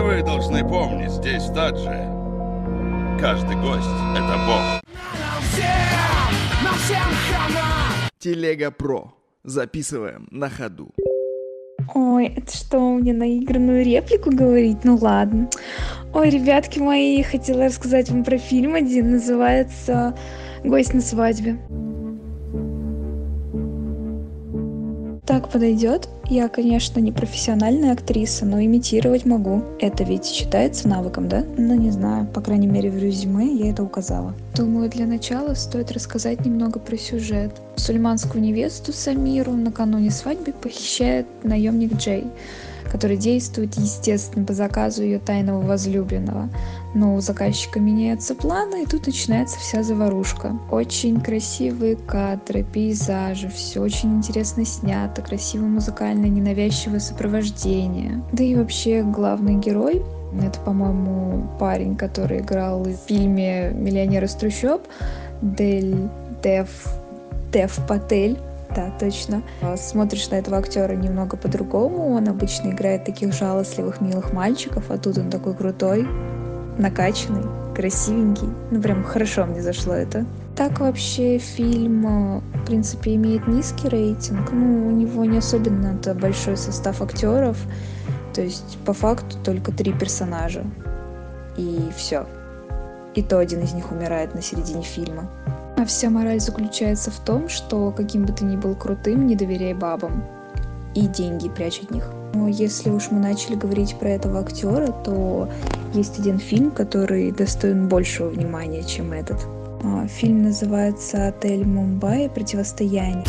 Вы должны помнить, здесь Таджи. Каждый гость — это бог. Телега Про. Записываем на ходу. Ой, это что, мне наигранную реплику говорить? Ну ладно. Ой, ребятки мои, хотела рассказать вам про фильм один, называется «Гость на свадьбе». Так подойдет. Я, конечно, не профессиональная актриса, но имитировать могу. Это ведь считается навыком, да? Ну, не знаю. По крайней мере, в резюме я это указала. Думаю, для начала стоит рассказать немного про сюжет. Сульманскую невесту Самиру накануне свадьбы похищает наемник Джей который действует, естественно, по заказу ее тайного возлюбленного. Но у заказчика меняются планы, и тут начинается вся заварушка. Очень красивые кадры, пейзажи, все очень интересно снято, красивое музыкальное ненавязчивое сопровождение. Да и вообще главный герой это, по-моему, парень, который играл в фильме «Миллионер из трущоб», Дель Дев, Дев Патель. Да, точно. А смотришь на этого актера немного по-другому. Он обычно играет таких жалостливых, милых мальчиков, а тут он такой крутой, накачанный, красивенький. Ну, прям хорошо мне зашло это. Так вообще фильм, а, в принципе, имеет низкий рейтинг. Ну, у него не особенно-то большой состав актеров. То есть, по факту, только три персонажа. И все. И то один из них умирает на середине фильма. А вся мораль заключается в том, что каким бы ты ни был крутым, не доверяй бабам. И деньги прячь от них. Но если уж мы начали говорить про этого актера, то есть один фильм, который достоин большего внимания, чем этот. А, фильм называется «Отель Мумбаи. Противостояние».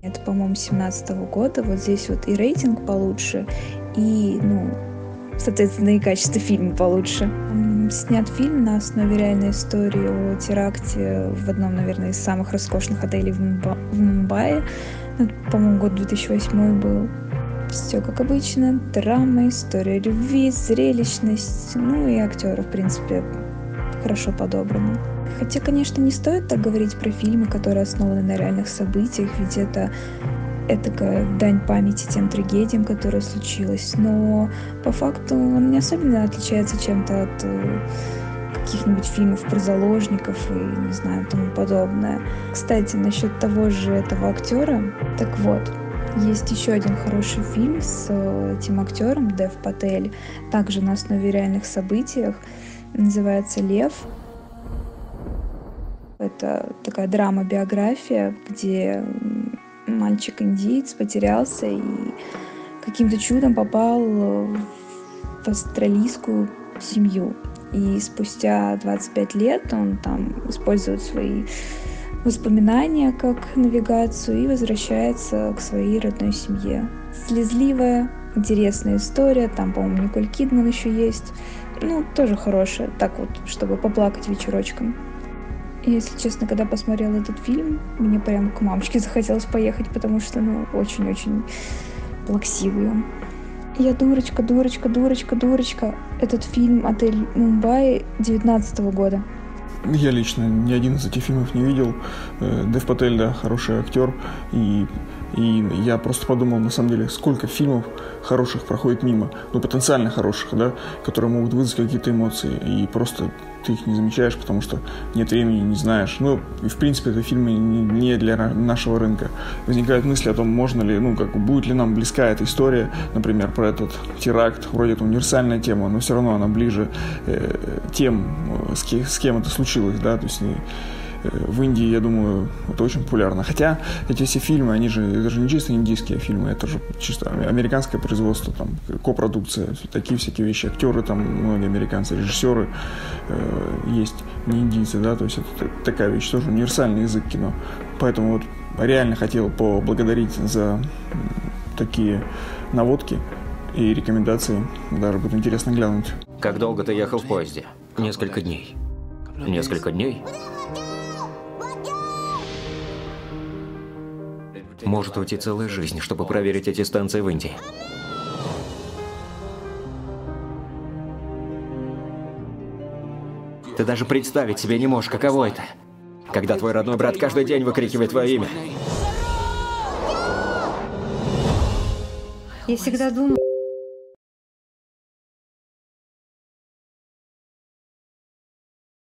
Это, по-моему, 17 -го года. Вот здесь вот и рейтинг получше, и, ну, соответственно, и качество фильма получше снят фильм на основе реальной истории о теракте в одном, наверное, из самых роскошных отелей в, Мумба- Мумбаи. Ну, по-моему, год 2008 был. Все как обычно. Драма, история любви, зрелищность. Ну и актеры, в принципе, хорошо подобраны. Хотя, конечно, не стоит так говорить про фильмы, которые основаны на реальных событиях, ведь это этакая дань памяти тем трагедиям, которые случилось. Но по факту он не особенно отличается чем-то от э, каких-нибудь фильмов про заложников и, не знаю, тому подобное. Кстати, насчет того же этого актера, так вот, есть еще один хороший фильм с э, этим актером Дев Патель, также на основе реальных событиях, называется «Лев». Это такая драма-биография, где мальчик-индиец потерялся и каким-то чудом попал в австралийскую семью. И спустя 25 лет он там использует свои воспоминания как навигацию и возвращается к своей родной семье. Слезливая, интересная история. Там, по-моему, Николь Кидман еще есть. Ну, тоже хорошая. Так вот, чтобы поплакать вечерочком. Если честно, когда посмотрела этот фильм, мне прям к мамочке захотелось поехать, потому что, ну, очень-очень плаксивый он. Я дурочка, дурочка, дурочка, дурочка. Этот фильм «Отель Мумбаи» 19 года. Я лично ни один из этих фильмов не видел. Э, Дэв Патель, да, хороший актер. И, и я просто подумал, на самом деле, сколько фильмов хороших проходит мимо. Ну, потенциально хороших, да, которые могут вызвать какие-то эмоции. И просто ты их не замечаешь, потому что нет времени, не знаешь. Ну, и в принципе, это фильмы не для нашего рынка. Возникают мысли о том, можно ли, ну, как будет ли нам близка эта история, например, про этот теракт. Вроде это универсальная тема, но все равно она ближе э, тем, э, с, кем, с кем это случилось, да, то есть в Индии, я думаю, это очень популярно. Хотя эти все фильмы, они же, это же не чисто индийские фильмы, это же чисто американское производство, там, копродукция, такие всякие вещи. Актеры там, многие американцы, режиссеры э, есть, не индийцы, да, то есть это такая вещь, тоже универсальный язык кино. Поэтому вот реально хотел поблагодарить за такие наводки и рекомендации. Даже будет интересно глянуть. Как долго ты ехал в поезде? Несколько дней. Несколько дней? Может уйти целая жизнь, чтобы проверить эти станции в Индии. Ты даже представить себе не можешь, каково это. Когда твой родной брат каждый день выкрикивает твое имя. Я всегда думала,